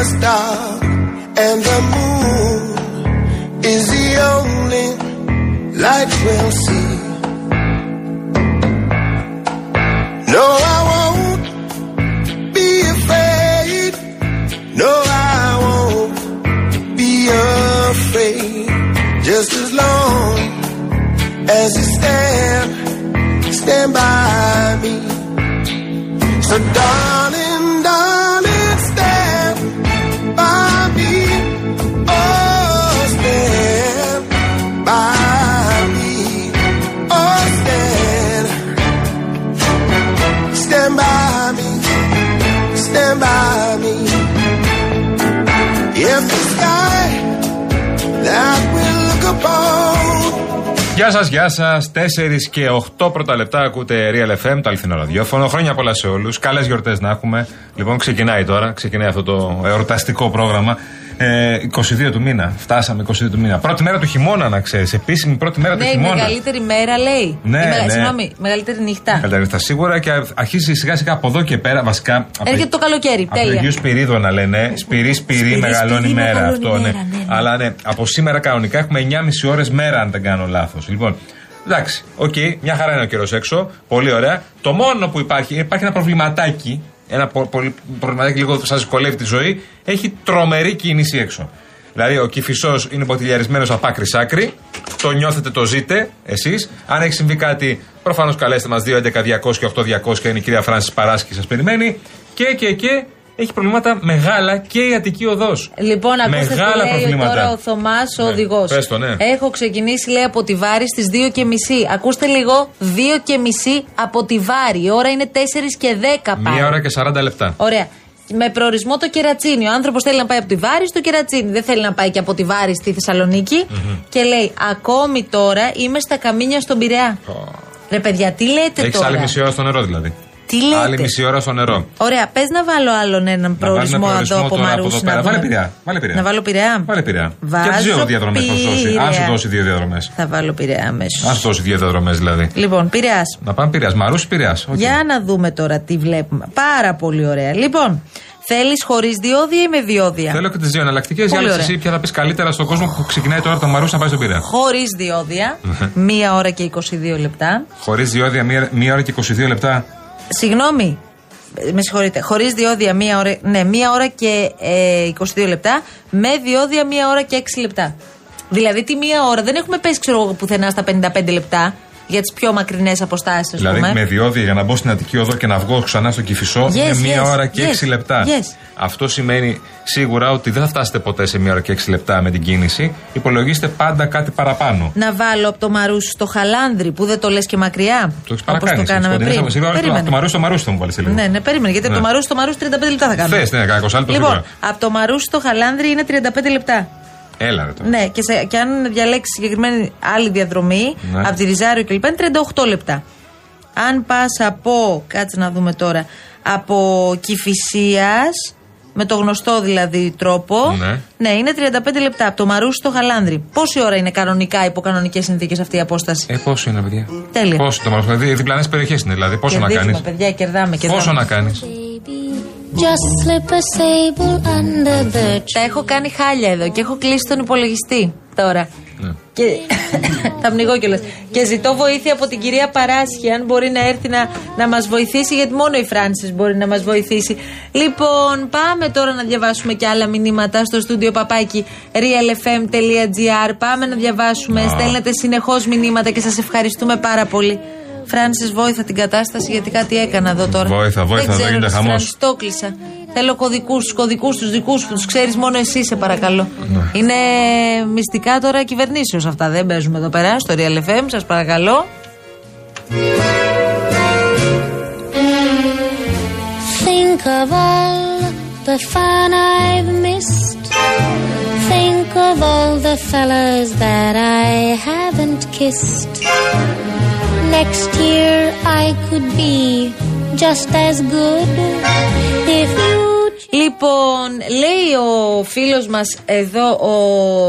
land and the moon is the only light we'll see. No, I won't be afraid. No, I won't be afraid. Just as long as you stand, stand by me. So, darling, Γεια σας, γεια σας. 4 και 8 πρώτα λεπτά ακούτε Real FM, το αληθινό ραδιόφωνο. Χρόνια πολλά σε όλους. Καλές γιορτές να έχουμε. Λοιπόν, ξεκινάει τώρα. Ξεκινάει αυτό το εορταστικό πρόγραμμα. Ε, 22 του μήνα. Φτάσαμε 22 του μήνα. Πρώτη μέρα του χειμώνα, να ξέρεις. Επίσημη πρώτη μέρα Ναι, του η χειμώνα. μεγαλύτερη μέρα λέει. Ναι, η μεγα- ναι. Συγγνώμη, μεγαλύτερη νύχτα. Καλύτερα νύχτα σίγουρα και αρχίζει σιγά σιγά από εδώ και πέρα βασικά. Έρχεται το καλοκαίρι, Από τέλεια. Αγίου Σπυρίδωνα να λένε. Σπυρί, σπυρί, Σπυρί, μεγαλώνει σπυρί, μέρα μεγαλώνει αυτό. μέρα, ναι. ναι, ναι. Αλλά ναι, από σήμερα κανονικά έχουμε 9,5 ώρες μέρα, αν δεν κάνω λάθος. Λοιπόν, εντάξει, οκ, μια χαρά είναι ο καιρός έξω. Πολύ ωραία. Το μόνο που υπάρχει, υπάρχει ένα προβληματάκι. Ένα πο- πολύ προβληματάκι λίγο που σας δυσκολεύει τη ζωή. Έχει τρομερή κίνηση έξω. Δηλαδή, ο Κηφισός είναι μποτιλιαρισμένος από άκρη σ' άκρη. Το νιώθετε, το ζείτε εσείς. Αν έχει συμβεί κάτι, προφανώς καλέστε μας 2.11.200 και 8.200 είναι η κυρία Φράνσης Παράσκης, σας περιμένει. Και, και, και έχει προβλήματα μεγάλα και η Αττική Οδός. Λοιπόν, ακούστε Μεγάλα τι λέει προβλήματα. τώρα ο Θωμάς, ο Ναι, οδηγός. πες το, ναι. Έχω ξεκινήσει, λέει, από τη Βάρη στις 2 και μισή. Ακούστε λίγο, 2 και μισή από τη Βάρη. Η ώρα είναι 4 και 10 πάλι. Μία ώρα και 40 λεπτά. Ωραία. Με προορισμό το κερατσίνι. Ο άνθρωπος θέλει να πάει από τη Βάρη στο κερατσίνι. Δεν θέλει να πάει και από τη Βάρη στη θεσσαλονικη Και λέει, Ακόμη τώρα είμαι στα καμίνια στον Πειραιά. Ρε παιδιά, τι λέτε Έχεις τώρα; άλλη μισή ώρα στο νερό δηλαδή. Τι λέτε; Άλλη μισή ώρα στο νερό. Ωραία, πες να βάλω άλλον έναν βάλουμε προορισμό, προορισμό εδώ από τώρα από Μαρούσι. εδώ να πέρα. δούμε. Βάλε Πειραιά, βάλε Πειραιά. Να βάλω πειραιά. Βάλε Πειραιά. Βάζω Και τι δύο διαδρομές θα σου δώσει. Αν σου Πειραιά. δώσει δύο διαδρομές. Θα βάλω πειραιά αμέσως. Αν σου δώσει δύο διαδρομές δηλαδή. Λοιπόν, Πειραιά. Να πάμε Πειραιά. Μαρούσι Πειραιά. Οκ. Για να δούμε τώρα τι βλέπουμε. Πάρα πολύ ωραία. Λοιπόν, θέλεις χωρίς διόδια ή με διόδια; Θέλω και τις δύο εναλλακτικές. Για Πολύ να ωραία. εσύ ποια θα πεις καλύτερα στον κόσμο που ξεκινάει τώρα από το Μαρούσι να πάει στον Πειραιά. Χωρίς διόδια. μία ώρα και 22 λεπτά. Χωρίς διόδια μία, μία ώρα και 22 λεπτά. Συγγνώμη. ε, Με συγχωρείτε. Χωρίς διόδια μία ώρα, ναι, μία ώρα και ε, 22 λεπτά. Με διόδια μία ώρα και 6 λεπτά. Δηλαδή τη μία ώρα δεν έχουμε πέσει, ξέρω εγώ, πουθενά στα 55 λεπτά για τις πιο μακρινές αποστάσεις, ας Δηλαδή πούμε. με διόδια για να μπω στην Αττική Οδό και να βγω ξανά στο Κυφισό Yes, είναι μία yes, ώρα και yes, 6 λεπτά. yes. Αυτό σημαίνει σίγουρα ότι δεν θα φτάσετε ποτέ σε μία ώρα και 6 λεπτά με την κίνηση. Υπολογίστε πάντα κάτι παραπάνω. Να βάλω από το Μαρούσι στο Χαλάνδρι που δεν το λες και μακριά. Το έχεις Όπως παρακάνει. το κάναμε πριν. Σίγουρα από Περίμενε. το Μαρούσι στο Μαρούσι θα μου βάλεις λίγο. Ναι, ναι, περίμενε. Γιατί από Ναι. το Μαρούσι στο Μαρούσι 35 λεπτά θα κάνουμε. Θες, ναι, κάνα 20 λεπτό Λοιπόν, σίγουρα. από το Μαρούσι στο Χαλάνδρι είναι 35 λεπτά. Έλα ρε τώρα. Ναι, και, σε, και αν διαλέξεις συγκεκριμένη άλλη διαδρομή, Ναι. από τη Ριζάριο κλπ. είναι 38 λεπτά. Αν πας από, κάτσε να δούμε τώρα, από Κυφυσία, με το γνωστό δηλαδή τρόπο, Ναι. είναι 35 λεπτά. Από το Μαρούσι στο Χαλάνδρι. Πόση ώρα είναι κανονικά υπό κανονικέ συνθήκες αυτή η απόσταση; Ε, πόσο είναι, παιδιά; Τέλεια. Πόσο το Μαρούσι. Δηλαδή, διπλανές περιοχές είναι, δηλαδή. Πόσο να Κερδίζουμε, κάνεις; παιδιά, κερδάμε. κερδάμε. Πόσο να κάνεις; Just slip a sable under the Τα έχω κάνει χάλια εδώ και έχω κλείσει τον υπολογιστή τώρα. Ναι. Και θα πνιγώ κιόλας. Και ζητώ βοήθεια από την κυρία Παράσχη, αν μπορεί να έρθει να, να μας βοηθήσει, γιατί μόνο η Φράνση μπορεί να μας βοηθήσει. Λοιπόν, πάμε τώρα να διαβάσουμε και άλλα μηνύματα στο στούντιο παπάκι realfm.gr. Πάμε να διαβάσουμε. Στέλνετε συνεχώς μηνύματα και σας ευχαριστούμε πάρα πολύ. Φράνση, βόηθα την κατάσταση γιατί κάτι έκανα εδώ τώρα. Βόηθα, βόηθα, Δεν εδώ ξέρω, γίνεται ρε, χαμός. Φράνση, το κλείσα. Θέλω κωδικούς, του κωδικούς τους δικούς που τους ξέρεις μόνο εσύ, σε παρακαλώ. Ναι. Είναι μυστικά τώρα κυβερνήσεως αυτά. Δεν παίζουμε εδώ πέρα στο Real FM, σας παρακαλώ. Think of all the fun I've missed. Think of all the fellas that I haven't kissed. Next year I could be just as good. If Λοιπόν, λέει ο φίλος μας εδώ, ο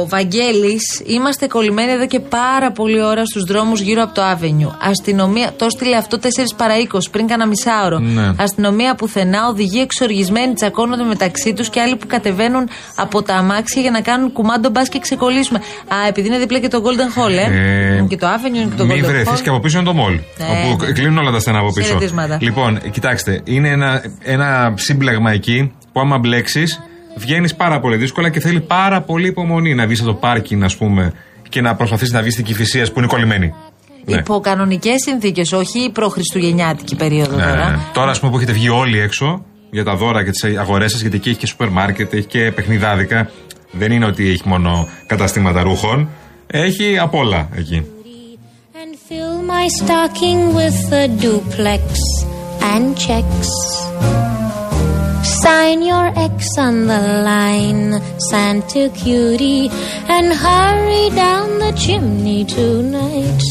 Βαγγέλης, είμαστε κολλημένοι εδώ και πάρα πολλή ώρα στους δρόμους γύρω από το Άβενιου. Αστυνομία, το έστειλε αυτό 4 παρα 20 πριν κάνα μισάωρο. Ναι. Αστυνομία πουθενά, οδηγοί εξοργισμένοι τσακώνονται μεταξύ τους και άλλοι που κατεβαίνουν από τα αμάξια για να κάνουν κουμάντο μπας και ξεκολλήσουμε. Α, επειδή είναι δίπλα και το Golden Hall, ε. Ε, και το Avenue είναι και το Μην Golden βρεθείς Hall. και από πίσω είναι το μόλ. Ναι, όπου ναι. κλείνουν όλα τα στενά από πίσω. Χαιρετίσματα. Λοιπόν, κοιτάξτε, είναι ένα, ένα σύμπλεγμα εκεί που άμα μπλέξεις, βγαίνεις πάρα πολύ δύσκολα και θέλει πάρα πολύ υπομονή να βγεις από το πάρκινγκ, ας πούμε, και να προσπαθήσεις να βγεις στην κυφυσία που είναι κολλημένη. Ναι. Υπό κανονικές συνθήκες, όχι η προχριστουγεννιάτικη περίοδο Ναι, ναι, τώρα. ναι. Τώρα, ας πούμε, που έχετε βγει όλοι έξω για τα δώρα και τις αγορές σας, γιατί εκεί έχει και σούπερ μάρκετ, έχει και παιχνιδάδικα. Δεν είναι ότι έχει μόνο καταστήματα ρούχων. Έχει απ' όλα εκεί. And fill my stocking with a duplex and checks. Sign your X on the line, Santa cutie, and hurry down the chimney tonight.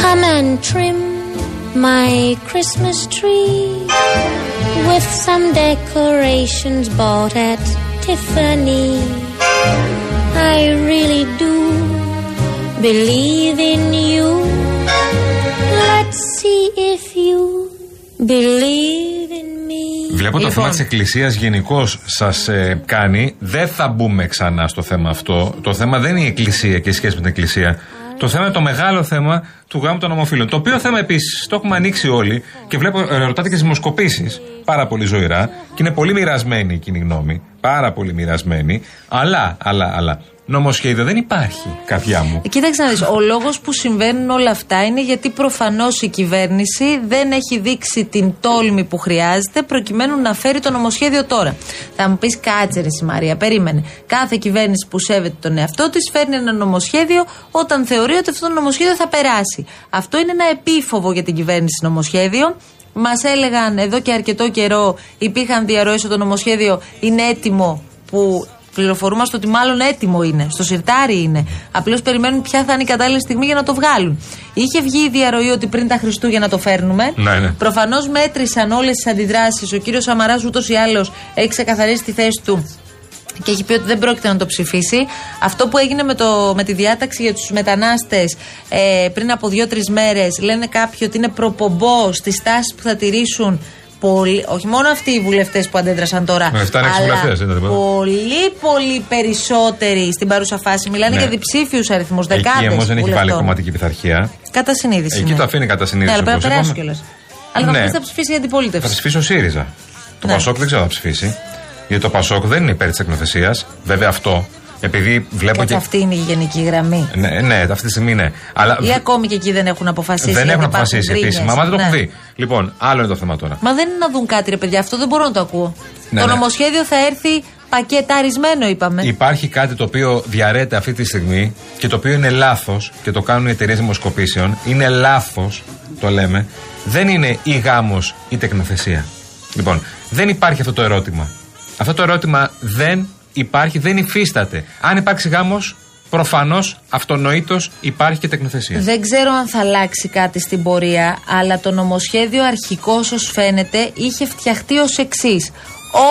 Come and trim my Christmas tree with some decorations bought at Tiffany. I really do believe in you. Believe in me. Βλέπω το Λοιπόν. θέμα της Εκκλησίας γενικώς σας κάνει. Δεν θα μπούμε ξανά στο θέμα αυτό. Το θέμα δεν είναι η Εκκλησία και η σχέση με την Εκκλησία. Το θέμα είναι το μεγάλο θέμα του γάμου των ομοφύλων. Το οποίο θέμα επίσης το έχουμε ανοίξει όλοι και βλέπω, ε, ρωτάτε και στι δημοσκοπήσεις πάρα πολύ ζωηρά και είναι πολύ μοιρασμένη η κοινή γνώμη. Πάρα πολύ μοιρασμένη. Αλλά, αλλά, αλλά. Νομοσχέδιο δεν υπάρχει, κάποια μου. Κοίταξε να δεις, ο λόγος που συμβαίνουν όλα αυτά είναι γιατί προφανώς η κυβέρνηση δεν έχει δείξει την τόλμη που χρειάζεται προκειμένου να φέρει το νομοσχέδιο τώρα. Θα μου πεις κάτσε ρε εσύ Μαρία, περίμενε. Κάθε κυβέρνηση που σέβεται τον εαυτό της φέρνει ένα νομοσχέδιο όταν θεωρεί ότι αυτό το νομοσχέδιο θα περάσει. Αυτό είναι ένα επίφοβο για την κυβέρνηση νομοσχέδιο. Μας έλεγαν εδώ και αρκετό καιρό υπήρχαν διαρροές ότι το νομοσχέδιο είναι έτοιμο που πληροφορούμαστε ότι μάλλον έτοιμο είναι. Στο σιρτάρι είναι. Απλώς περιμένουν ποια θα είναι η κατάλληλη στιγμή για να το βγάλουν. Είχε βγει η διαρροή ότι πριν τα Χριστούγεννα το φέρνουμε. Ναι, ναι. Προφανώς μέτρησαν όλες τις αντιδράσεις. Ο κύριος Σαμαράς ούτως ή άλλως έχει ξεκαθαρίσει τη θέση του και έχει πει ότι δεν πρόκειται να το ψηφίσει. Αυτό που έγινε με, το, με τη διάταξη για τους μετανάστες ε, πριν από δύο-τρεις μέρες, λένε κάποιοι ότι είναι προπομπό στις τάσεις που θα τηρήσουν. Πολύ, όχι μόνο αυτοί οι βουλευτές που αντέδρασαν τώρα. Ναι, φτάνει έξι αλλά βουλευτές, δεν είναι τίποτα. πολύ, πολύ περισσότεροι στην παρούσα φάση. Μιλάνε Ναι. για διψήφιους αριθμούς, Εκεί δεκάδες. όμως δεν έχει βάλει κομματική πειθαρχία. Κατά συνείδηση. Εκεί ναι. το αφήνει κατά συνείδηση, Ναι, αλλά πρέπει να όπως περάσει είπαμε. κιόλας. Αλλά θα Ναι. μου πεις θα ψηφίσει η Θα αντιπολίτευση. ψηφίσει ο ΣΥΡΙΖΑ. Το Ναι. Πασόκ δεν ξέρω θα ψηφίσει. Γιατί το Πασόκ δεν είναι υπέρ της εκνοθεσίας. Βέβαια αυτό. Επειδή βλέπω Και και. αυτή είναι η γενική γραμμή. Ναι, ναι, αυτή τη στιγμή ναι. Αλλά Ή ακόμη και εκεί δεν έχουν αποφασίσει. δεν γιατί έχουν υπάρχουν αποφασίσει γκρίνιες. επίσημα. Μα δεν το Ναι. έχουν δει. Λοιπόν, άλλο είναι το θέμα τώρα. Μα δεν είναι να δουν κάτι, ρε παιδιά. Αυτό δεν μπορώ να το ακούω. Ναι, το ναι. νομοσχέδιο θα έρθει πακεταρισμένο, είπαμε. Υπάρχει κάτι το οποίο διαρρέται αυτή τη στιγμή και το οποίο είναι λάθος και το κάνουν οι εταιρείες δημοσκοπήσεων. Είναι λάθος, το λέμε. Δεν είναι ή γάμος ή τεκνοθεσία. Λοιπόν, δεν υπάρχει αυτό το ερώτημα. Αυτό το ερώτημα δεν υπάρχει, δεν υφίσταται. Αν υπάρξει γάμος, προφανώς αυτονοήτως υπάρχει και τεκνοθεσία. Δεν ξέρω αν θα αλλάξει κάτι στην πορεία, αλλά το νομοσχέδιο αρχικό, όσο φαίνεται, είχε φτιαχτεί ως εξής.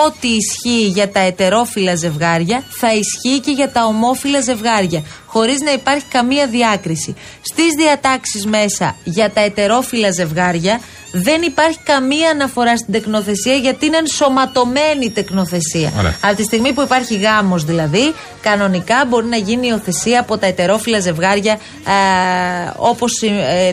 Ό,τι ισχύει για τα ετερόφιλα ζευγάρια θα ισχύει και για τα ομόφιλα ζευγάρια, χωρίς να υπάρχει καμία διάκριση. Στις διατάξεις μέσα για τα ετερόφιλα ζευγάρια δεν υπάρχει καμία αναφορά στην τεκνοθεσία γιατί είναι ενσωματωμένη η τεκνοθεσία. Ωραία. Από τη στιγμή που υπάρχει γάμος, δηλαδή, κανονικά μπορεί να γίνει υιοθεσία από τα ετερόφιλα ζευγάρια ε, όπως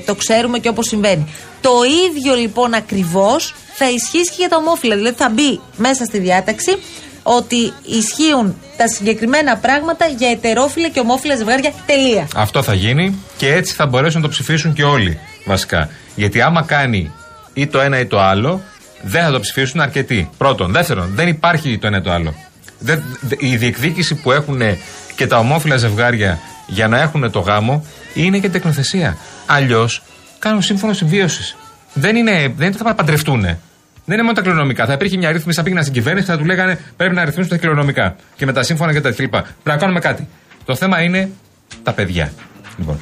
το ξέρουμε και όπως συμβαίνει. Το ίδιο λοιπόν ακριβώς θα ισχύσει και για τα ομόφυλα. Δηλαδή θα μπει μέσα στη διάταξη ότι ισχύουν τα συγκεκριμένα πράγματα για ετερόφιλα και ομόφυλα ζευγάρια. Τελεία. Αυτό θα γίνει και έτσι θα μπορέσουν να το ψηφίσουν και όλοι βασικά. Γιατί άμα κάνει ή το ένα ή το άλλο, δεν θα το ψηφίσουν αρκετοί. Πρώτον. Δεύτερον, δεν υπάρχει το ένα ή το άλλο. Δεν, δε- η διεκδίκηση που έχουν και τα ομόφυλα ζευγάρια για να έχουν το γάμο είναι και τεκνοθεσία. Αλλιώς κάνουν σύμφωνο συμβίωσης. Δεν είναι, δεν είναι θα παντρευτούν. Δεν είναι μόνο τα κληρονομικά. Θα υπήρχε μια ρύθμιση, θα πήγαιναν στην κυβέρνηση και θα του λέγανε πρέπει να ρυθμίσουν τα κληρονομικά και με τα σύμφωνα και τα κλπ. Πρέπει να κάνουμε κάτι. Το θέμα είναι τα παιδιά. Λοιπόν,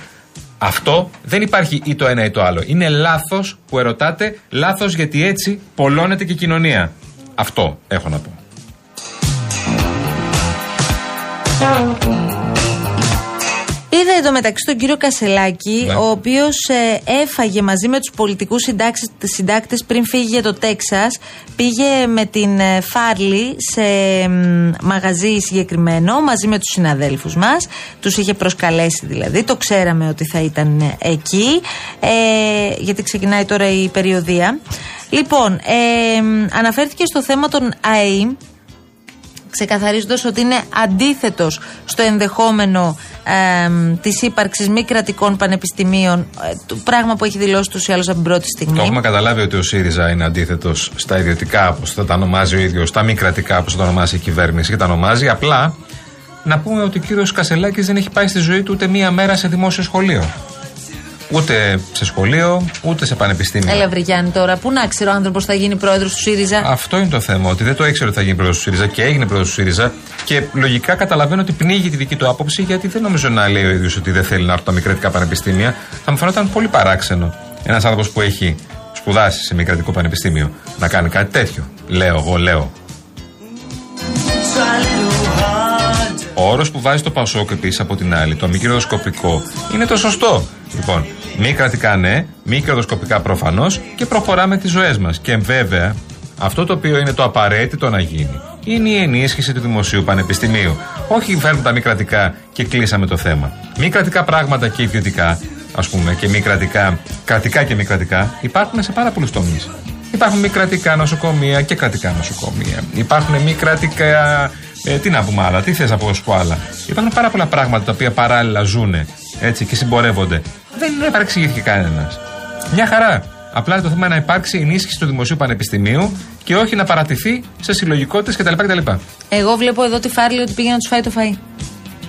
Αυτό δεν υπάρχει ή το ένα ή το άλλο. Είναι λάθος που ερωτάτε, λάθος γιατί έτσι πολλώνεται και η κοινωνία. Αυτό έχω να πω. Είδα εδώ μεταξύ τον κύριο Κασελάκη, Ναι. ο οποίος έφαγε μαζί με τους πολιτικούς συντάκτες πριν φύγει για το Τέξας. Πήγε με την ε, Φάρλι σε μ, μαγαζί συγκεκριμένο μαζί με τους συναδέλφους μας. Τους είχε προσκαλέσει δηλαδή. Το ξέραμε ότι θα ήταν ε, εκεί. Ε, γιατί ξεκινάει τώρα η περιοδία. Λοιπόν, ε, μ, αναφέρθηκε στο θέμα των ΑΕΗ ξεκαθαρίζοντας ότι είναι αντίθετος στο ενδεχόμενο ε, της ύπαρξης μη κρατικών πανεπιστημίων, ε, το πράγμα που έχει δηλώσει τους ή άλλως από την πρώτη στιγμή. Το έχουμε καταλάβει ότι ο ΣΥΡΙΖΑ είναι αντίθετος στα ιδιωτικά, όπως θα τα ονομάζει ο ίδιος, στα μη κρατικά, όπως θα τα ονομάσει η κυβέρνηση και τα ονομάζει. Απλά να πούμε ότι ο κύριος Κασελάκης δεν έχει πάει στη ζωή του ούτε μία μέρα σε δημόσιο σχολείο. Ούτε σε σχολείο, ούτε σε πανεπιστήμιο. Έλα, βρε Γιάννη, τώρα. Πού να ξέρει ο άνθρωπος θα γίνει πρόεδρος του ΣΥΡΙΖΑ; Αυτό είναι το θέμα, ότι δεν το ήξερε ότι θα γίνει πρόεδρος του ΣΥΡΙΖΑ και έγινε πρόεδρος του ΣΥΡΙΖΑ. Και λογικά καταλαβαίνω ότι πνίγει τη δική του άποψη, γιατί δεν νομίζω να λέει ο ίδιος ότι δεν θέλει να έρθουν τα μη κρατικά πανεπιστήμια. Θα μου φαινόταν πολύ παράξενο ένας άνθρωπος που έχει σπουδάσει σε μη κρατικό πανεπιστήμιο να κάνει κάτι τέτοιο. Λέω, εγώ λέω. Ο όρος που βάζει το Πασόκ επίσης από την άλλη, το μη κερδοσκοπικό, είναι το σωστό. Λοιπόν, μη κρατικά ναι, μη κερδοσκοπικά προφανώς και προχωράμε τις ζωές μας. Και βέβαια, αυτό το οποίο είναι το απαραίτητο να γίνει είναι η ενίσχυση του δημοσίου πανεπιστημίου. Όχι φέρνουμε τα μη κρατικά και κλείσαμε το θέμα. Μη κρατικά πράγματα και ιδιωτικά, ας πούμε, και μη κρατικά, κρατικά και μη κρατικά, υπάρχουν σε πάρα πολλούς τομείς. Υπάρχουν μη κρατικά νοσοκομεία και κρατικά νοσοκομεία. Υπάρχουν μη κρατικά. Ε, τι να πούμε άλλα, τι θες να πω, σου πω άλλα. Υπάρχουν πάρα πολλά πράγματα τα οποία παράλληλα ζουν έτσι και συμπορεύονται. Δεν παρεξηγήθηκε κανένας. Μια χαρά. Απλά το θέμα είναι να υπάρξει ενίσχυση του δημοσίου πανεπιστημίου και όχι να παρατηθεί σε συλλογικότητες κτλ. κτλ. Εγώ βλέπω εδώ τη Φάρλι ότι πήγε να τους φάει το φαΐ.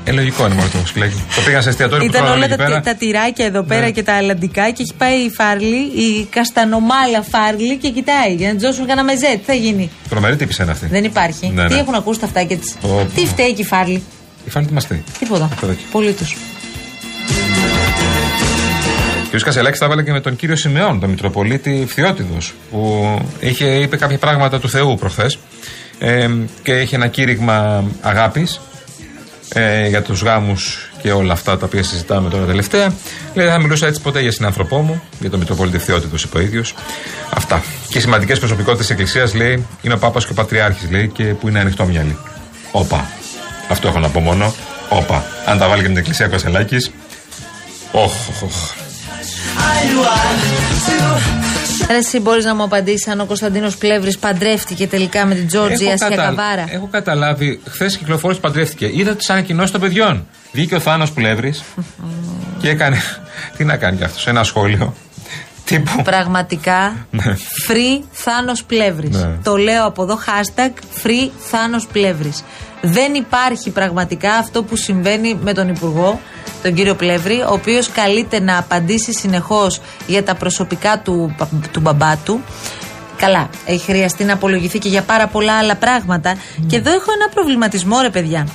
Ε, λογικό είναι μόνο το σκυλάκι. το πήγαν σε εστιατόριο που Ήταν τρώγανε όλα εκεί τα, πέρα. τα τυράκια εδώ πέρα Ναι. και τα αλλαντικά και έχει πάει η Φάρλι, η καστανομάλα Φάρλι και κοιτάει για να τη δώσουν κανένα μεζέ. Τι θα γίνει; Τρομερή τύπη είναι αυτή. Δεν υπάρχει. Ναι, Τι ναι. έχουν ακούσει τα αυτάκια της; Πω, πω. Τι φταίει και η Φάρλι. Η φάνη τι μας θέλει. Τίποτα. Αυτό εκεί. Πολύ του. Ο κ. Κασελάκης τα έβαλε και με τον κύριο Σιμεών, τον Μητροπολίτη Φθιώτιδος, που είχε, είπε κάποια πράγματα του Θεού προχθές ε, και είχε ένα κήρυγμα αγάπης ε, για τους γάμους και όλα αυτά τα οποία συζητάμε τώρα τελευταία. Λέει, δεν θα μιλούσα έτσι ποτέ για συνάνθρωπό μου, για τον Μητροπολίτη Φθιώτιδος, είπε ο ίδιος. Αυτά. Και οι σημαντικές προσωπικότητες της Εκκλησίας, λέει, είναι ο Πάπας και ο Πατριάρχης, λέει, και που είναι ανοιχτόμυαλοι. Όπα. Αυτό έχω να πω μόνο. Όπα. Αν τα βάλει και με την Εκκλησία Κασελάκης. Όχ, όχ, όχ. Ρε, εσύ μπορείς να μου απαντήσεις αν ο Κωνσταντίνος Πλεύρης παντρεύτηκε τελικά με την Τζόρτζια Έχω, Άσια κατα- Καβάρα. έχω καταλάβει, χθες κυκλοφόρησε παντρεύτηκε. Είδα τις ανακοινώσεις των παιδιών. Βγήκε ο Θάνος Πλεύρης και έκανε. Τι να κάνει κι αυτός, ένα σχόλιο. Τύπου. Πραγματικά Ναι. free Θάνος Πλεύρης. Ναι. Το λέω από εδώ hashtag free Θάνος Πλεύρης. Δεν υπάρχει πραγματικά αυτό που συμβαίνει με τον Υπουργό, τον κύριο Πλεύρη, ο οποίος καλείται να απαντήσει συνεχώς για τα προσωπικά του, πα- του μπαμπά του. Καλά, έχει χρειαστεί να απολογηθεί και για πάρα πολλά άλλα πράγματα. Και εδώ έχω ένα προβληματισμό, ρε παιδιά.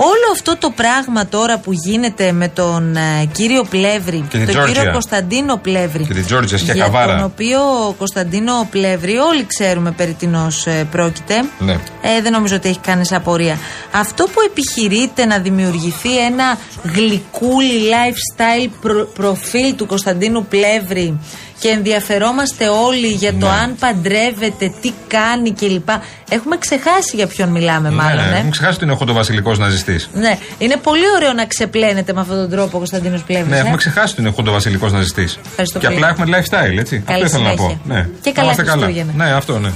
Όλο αυτό το πράγμα τώρα που γίνεται με τον ε, κύριο Πλεύρη, Και την τον Τζόρτζια. κύριο Κωνσταντίνο Πλεύρη, Και την Τζόρτζια για Σκιακαβάρα. τον οποίο Κωνσταντίνο Πλεύρη, όλοι ξέρουμε περί τίνος ε, πρόκειται. Ναι. Ε, δεν νομίζω ότι έχει κανείς απορία. Αυτό που επιχειρείται να δημιουργηθεί ένα γλυκούλι lifestyle προ- προφίλ του Κωνσταντίνου Πλεύρη και ενδιαφερόμαστε όλοι για το Ναι. αν παντρεύεται, τι κάνει κλπ. Έχουμε ξεχάσει για ποιον μιλάμε μάλλον. ναι, ε. Έχουν ξεχάσει ότι είναι ο Χοντοβασιλικό ναζιστής. Ναι, είναι πολύ ωραίο να ξεπλένεται με αυτόν τον τρόπο ο Κωνσταντίνος Πλεύρης. Ναι, ε. έχουμε ξεχάσει ότι είναι ο Χοντοβασιλικό ναζιστής. Ευχαριστώ Και πολύ. απλά έχουμε lifestyle, έτσι. Καλή αυτό ήθελα να πω. συνέχεια. Ναι. Και Να καλά είμαστε Χριστούγεννα. Ναι, αυτό ναι.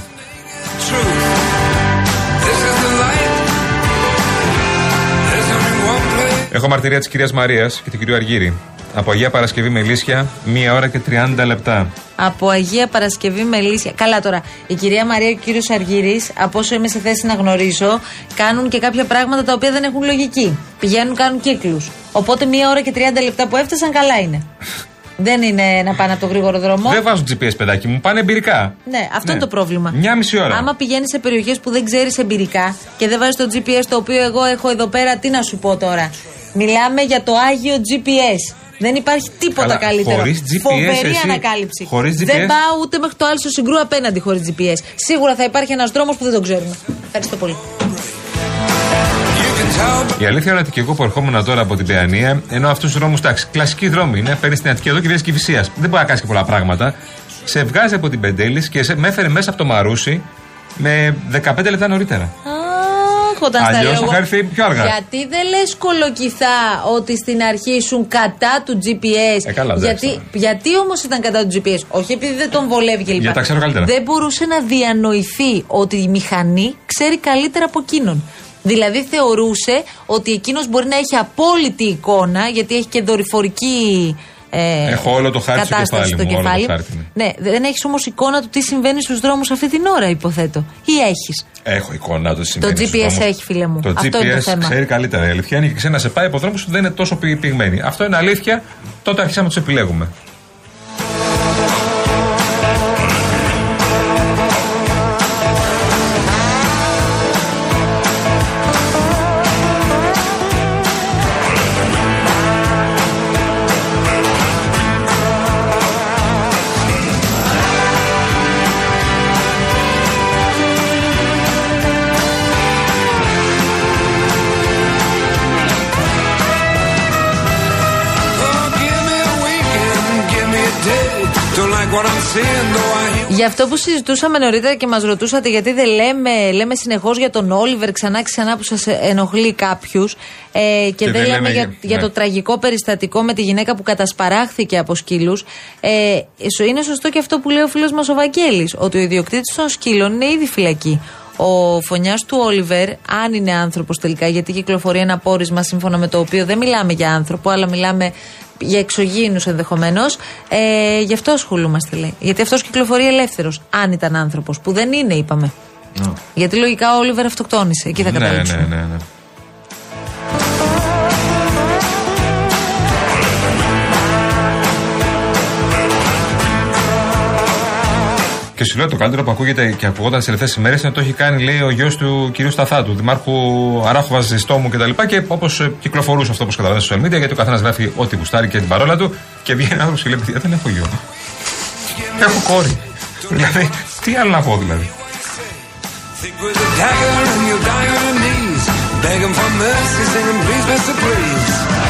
Έχω μαρτυρία της κυρίας Μαρίας και του κυρίου Αργύρη. Από Αγία Παρασκευή Μελίσια, μία ώρα και 30 λεπτά. Από Αγία Παρασκευή Μελίσια. Καλά τώρα. Η κυρία Μαρία και ο κύριος Αργύρης, από όσο είμαι σε θέση να γνωρίζω, κάνουν και κάποια πράγματα τα οποία δεν έχουν λογική. Πηγαίνουν, κάνουν κύκλους. Οπότε μία ώρα και 30 λεπτά που έφτασαν, καλά είναι. δεν είναι να πάνε από το γρήγορο δρόμο. Δεν βάζουν GPS, παιδάκι μου, πάνε εμπειρικά. Ναι, αυτό είναι το πρόβλημα. Μια μισή ώρα. Άμα πηγαίνεις σε περιοχές που δεν ξέρεις εμπειρικά και δεν βάζεις το GPS το οποίο εγώ έχω εδώ πέρα, τι να σου πω τώρα. Μιλάμε για το Άγιο GPS. Δεν υπάρχει τίποτα Καλά, καλύτερο. χωρίς GPS Φοβερή εσύ- ανακάλυψη. χωρίς Δεν GPS. πάω ούτε μέχρι το Άλσο Συγκρού απέναντι χωρίς GPS. Σίγουρα θα υπάρχει ένας δρόμος που δεν τον ξέρουμε. Ευχαριστώ πολύ. Η αλήθεια είναι ότι και εγώ που ερχόμουν τώρα από την Παιανία, ενώ αυτούς τους δρόμους, εντάξει, κλασικοί δρόμοι είναι, παίρνεις την Αττική εδώ και βγαίνει Κυφυσία. Δεν μπορεί να κάνεις και πολλά πράγματα. Σε βγάζει από την Πεντέλης και σε, με έφερε μέσα από το Μαρούσι με 15 λεπτά νωρίτερα. Αχ, όταν στα Αλλιώς λέω θα εγώ. είχα έρθει πιο αργά. Γιατί δεν λες κολοκυθά ότι στην αρχή ήσουν κατά του GPS. Ε, καλά, εντάξει, γιατί τώρα. γιατί όμως ήταν κατά του GPS. Όχι επειδή δεν τον βολεύει κλπ. Γιατί τα ξέρω καλύτερα. Δεν μπορούσε να διανοηθεί ότι η μηχανή ξέρει καλύτερα από εκείνον. Δηλαδή θεωρούσε ότι εκείνος μπορεί να έχει απόλυτη εικόνα, γιατί έχει και δορυφορική. Ε, Έχω όλο το χάρτη στο κατάσταση κεφάλι μου, όλο το χάρτη, ναι, δεν έχεις όμως εικόνα του τι συμβαίνει στους δρόμους αυτή την ώρα, υποθέτω. Ή έχεις. Έχω εικόνα το συμβαίνει. στους GPS δρόμους. έχει, φίλε μου. Το Αυτό GPS είναι το θέμα. ξέρει καλύτερα. Η αλήθεια είναι και ξέρει να σε πάει από δρόμους που δεν είναι τόσο πη- πυγμένοι. Αυτό είναι αλήθεια. Τότε αρχίσαμε να τους επιλέγουμε. Για αυτό που συζητούσαμε νωρίτερα και μας ρωτούσατε γιατί δεν λέμε, λέμε συνεχώς για τον Όλιβερ ξανά και ξανά που σας ενοχλεί κάποιου. Ε, και, δεν, λέμε για, για- για ναι. το τραγικό περιστατικό με τη γυναίκα που κατασπαράχθηκε από σκύλους. Ε, σω- είναι σωστό και αυτό που λέει ο φίλος μας ο Βαγγέλης, ότι ο ιδιοκτήτης των σκύλων είναι ήδη φυλακή. Ο φωνιάς του Όλιβερ, αν είναι άνθρωπος τελικά, γιατί κυκλοφορεί ένα πόρισμα σύμφωνα με το οποίο δεν μιλάμε για άνθρωπο, αλλά μιλάμε για εξωγήινους ενδεχομένως. Ε, γι' αυτό ασχολούμαστε, λέει. Γιατί αυτός κυκλοφορεί ελεύθερος, αν ήταν άνθρωπος. Που δεν είναι, είπαμε. Γιατί λογικά ο Όλιβερ αυτοκτόνησε. Εκεί θα ναι, καταλήξουμε. ναι, ναι, ναι. Και σου λέω το καλύτερο που ακούγεται και ακουγόταν τις τελευταίες ημέρες είναι ότι το έχει κάνει, λέει, ο γιος του κυρίου Σταθάτου, του Δημάρχου Αράχου Βαζιστόμου κτλ. Και, και όπως κυκλοφορούσε αυτό που καταλαβαίνεις στο social media, γιατί ο καθένας γράφει ό,τι γουστάρει και την παρόλα του, και βγαίνει ένα άνθρωπος και λέει: «Παιδιά, Δεν έχω γιο. Έχω κόρη. δηλαδή, τι άλλο να πω δηλαδή. Think with a dagger and you'll die on your knees. Begging for mercy, singing, please, Mr. Please.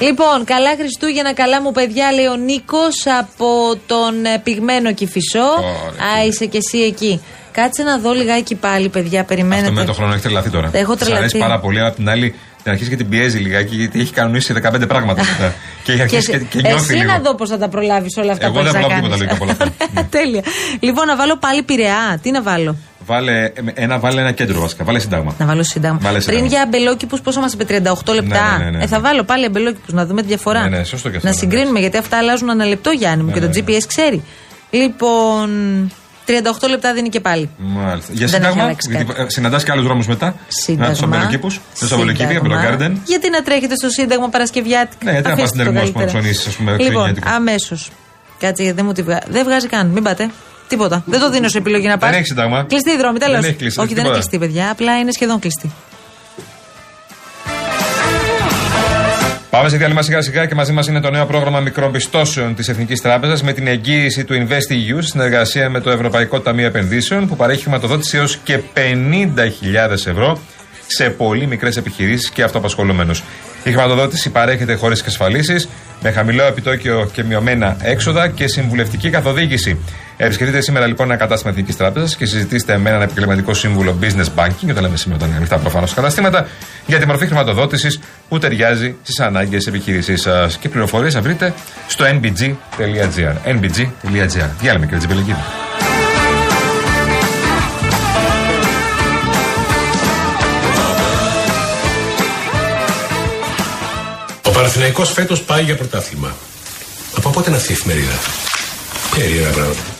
Λοιπόν, καλά Χριστούγεννα, καλά μου παιδιά, λέει ο Νίκος από τον ε, πυγμένο Κυφισό. Ωραία, Α, είσαι και εσύ εκεί. Κάτσε να δω λιγάκι πάλι, παιδιά, περιμένετε. Αυτό με το χρόνο έχει τρελαθεί τώρα. Έχω Της αρέσει τρελαθεί. πάρα πολύ, αλλά απ' την άλλη την αρχίζει και την πιέζει λιγάκι, γιατί έχει κανονίσει 15 πράγματα. μετά. και έχει αρχίσει και, σε- και, νιώθει εσύ λίγο. να δω πώς θα τα προλάβεις όλα αυτά Εγώ που δεν έχεις να προλάβω τίποτα κάνεις. λογικά από όλα αυτά. Τέλεια. Λοιπόν, να βάλω πάλι πειραιά. Τι να βάλω; Βάλε, ένα, βάλε ένα κέντρο βασικά. Βάλε σύνταγμα. Να βάλω σύνταγμα. Βάλε Πριν σύνταγμα. για αμπελόκηπους, πόσο μας είπε, 38 λεπτά; Ναι, ναι, ναι, ναι. Ε, θα βάλω πάλι αμπελόκηπους να δούμε τη διαφορά. Ναι, ναι, σωστό και αυτό, Να ναι, συγκρίνουμε, γιατί αυτά αλλάζουν ένα λεπτό, Γιάννη μου, Ναι, και το ναι, ναι. GPS ξέρει. Λοιπόν, 38 λεπτά δίνει και πάλι. Μάλιστα. Για Δεν έχει σύνταγμα, αλλάξει γιατί κάτι. ε, συναντάς και άλλους δρόμους μετά. Σύνταγμα. Του αμπελοκήπου. Του αμπελοκήποι, Σύνταγμα. αμπελογκάρντεν. Γιατί να τρέχετε στο Σύνταγμα Παρασκευιάτικα; Ναι, γιατί να πας Αφήστε στην το Ερμός που να καλύτερα. ψωνίσεις, ας πούμε, Λοιπόν, χριστουγεννιάτικο. αμέσως. Κάτσε γιατί δεν μου τη βγάζει. Δεν βγάζει καν. Μην πάτε. Τίποτα. Δεν το δίνω σε επιλογή να πα. έχει Σύνταγμα. Κλειστή η δρόμη, τέλος. Δεν έχει κλειστεί, Όχι, δεν είναι τίποτα. κλειστή, παιδιά. Απλά είναι σχεδόν κλειστή. Πάμε σε διάλειμμα σιγά σιγά και μαζί μας είναι το νέο πρόγραμμα μικρών πιστώσεων της Εθνικής Τράπεζας με την εγγύηση του InvestEU σε συνεργασία με το Ευρωπαϊκό Ταμείο Επενδύσεων που παρέχει χρηματοδότηση έως και 50.000 ευρώ σε πολύ μικρές επιχειρήσεις και αυτοαπασχολούμενους. Η χρηματοδότηση παρέχεται χωρίς εξασφαλίσεις, με χαμηλό επιτόκιο και μειωμένα έξοδα και συμβουλευτική καθοδήγηση. Επισκεφτείτε σήμερα λοιπόν ένα κατάστημα Εθνικής Τράπεζας και συζητήστε με έναν επαγγελματικό σύμβουλο business banking, όταν λέμε σήμερα όταν είναι ανοιχτά προφανώς καταστήματα, για τη μορφή χρηματοδότησης που ταιριάζει στις ανάγκες επιχείρησής σας. Και πληροφορίες θα βρείτε στο nbg.gr. nbg.gr. Διάλειμμα κύριε Τζιμπελεκίδη. Ο Παναθηναϊκός φέτος πάει για πρωτάθλημα. Από πότε είναι αυτή η εφημερίδα; Περίεργα πράγματα.